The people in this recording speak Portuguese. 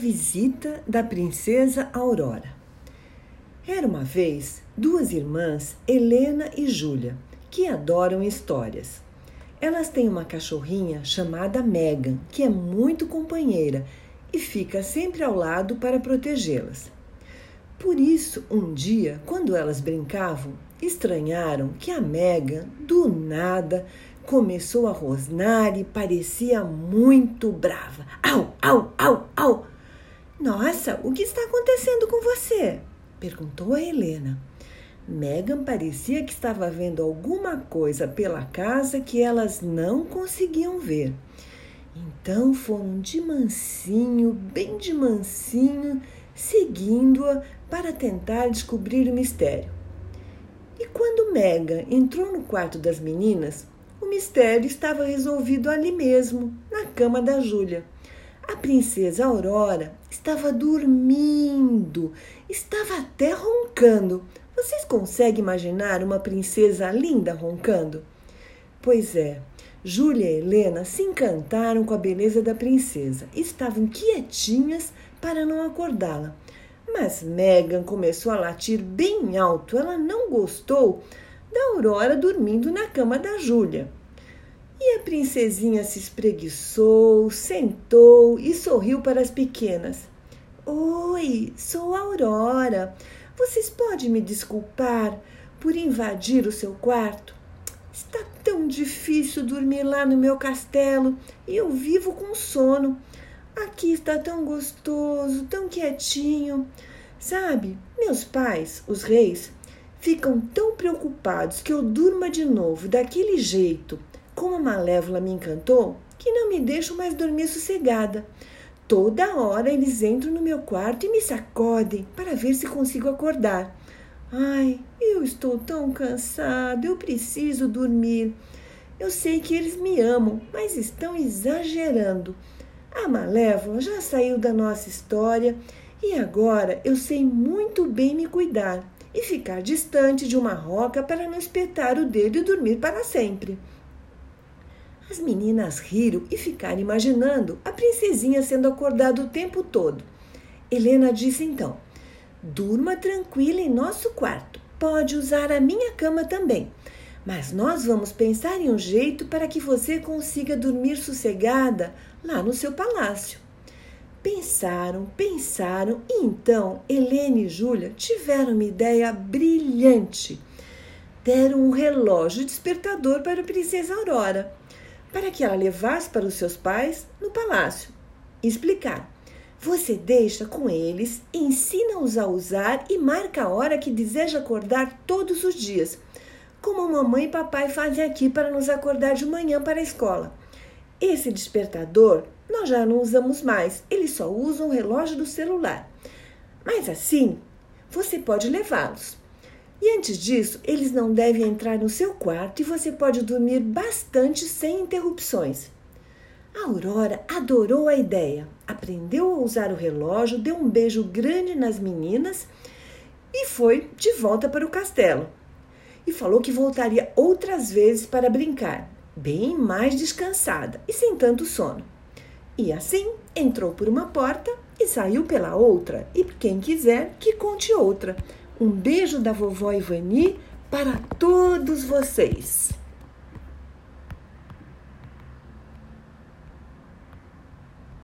visita da princesa Aurora. Era uma vez duas irmãs, Helena e Júlia, que adoram histórias. Elas têm uma cachorrinha chamada Megan, que é muito companheira e fica sempre ao lado para protegê-las. Por isso, um dia, quando elas brincavam, estranharam que a Megan, do nada, começou a rosnar e parecia muito brava. Au, au, au, au! Nossa, o que está acontecendo com você? perguntou a Helena. Megan parecia que estava vendo alguma coisa pela casa que elas não conseguiam ver. Então foram de mansinho, bem de mansinho, seguindo-a para tentar descobrir o mistério. E quando Megan entrou no quarto das meninas, o mistério estava resolvido ali mesmo, na cama da Júlia. A princesa Aurora estava dormindo, estava até roncando. Vocês conseguem imaginar uma princesa linda roncando? Pois é, Júlia e Helena se encantaram com a beleza da princesa. Estavam quietinhas para não acordá-la. Mas Megan começou a latir bem alto. Ela não gostou da Aurora dormindo na cama da Júlia. E a princesinha se espreguiçou, sentou e sorriu para as pequenas. Oi, sou a Aurora. Vocês podem me desculpar por invadir o seu quarto? Está tão difícil dormir lá no meu castelo e eu vivo com sono. Aqui está tão gostoso, tão quietinho. Sabe, meus pais, os reis, ficam tão preocupados que eu durma de novo daquele jeito, como a Malévola me encantou, que não me deixam mais dormir sossegada. Toda hora eles entram no meu quarto e me sacodem para ver se consigo acordar. Ai, eu estou tão cansado, eu preciso dormir. Eu sei que eles me amam, mas estão exagerando. A Malévola já saiu da nossa história e agora eu sei muito bem me cuidar e ficar distante de uma roca para não espetar o dedo e dormir para sempre. As meninas riram e ficaram imaginando a princesinha sendo acordada o tempo todo. Helena disse então: Durma tranquila em nosso quarto. Pode usar a minha cama também. Mas nós vamos pensar em um jeito para que você consiga dormir sossegada lá no seu palácio. Pensaram, pensaram e então Helene e Júlia tiveram uma ideia brilhante. Deram um relógio despertador para a princesa Aurora, para que ela levasse para os seus pais no palácio. Explicar: você deixa com eles, ensina-os a usar e marca a hora que deseja acordar todos os dias, como mamãe e papai fazem aqui para nos acordar de manhã para a escola. Esse despertador nós já não usamos mais, eles só usam o relógio do celular. Mas assim, você pode levá-los. E antes disso, eles não devem entrar no seu quarto e você pode dormir bastante sem interrupções. A Aurora adorou a ideia, aprendeu a usar o relógio, deu um beijo grande nas meninas e foi de volta para o castelo. E falou que voltaria outras vezes para brincar, bem mais descansada e sem tanto sono. E assim entrou por uma porta e saiu pela outra, e quem quiser que conte outra. Um beijo da vovó Ivani para todos vocês.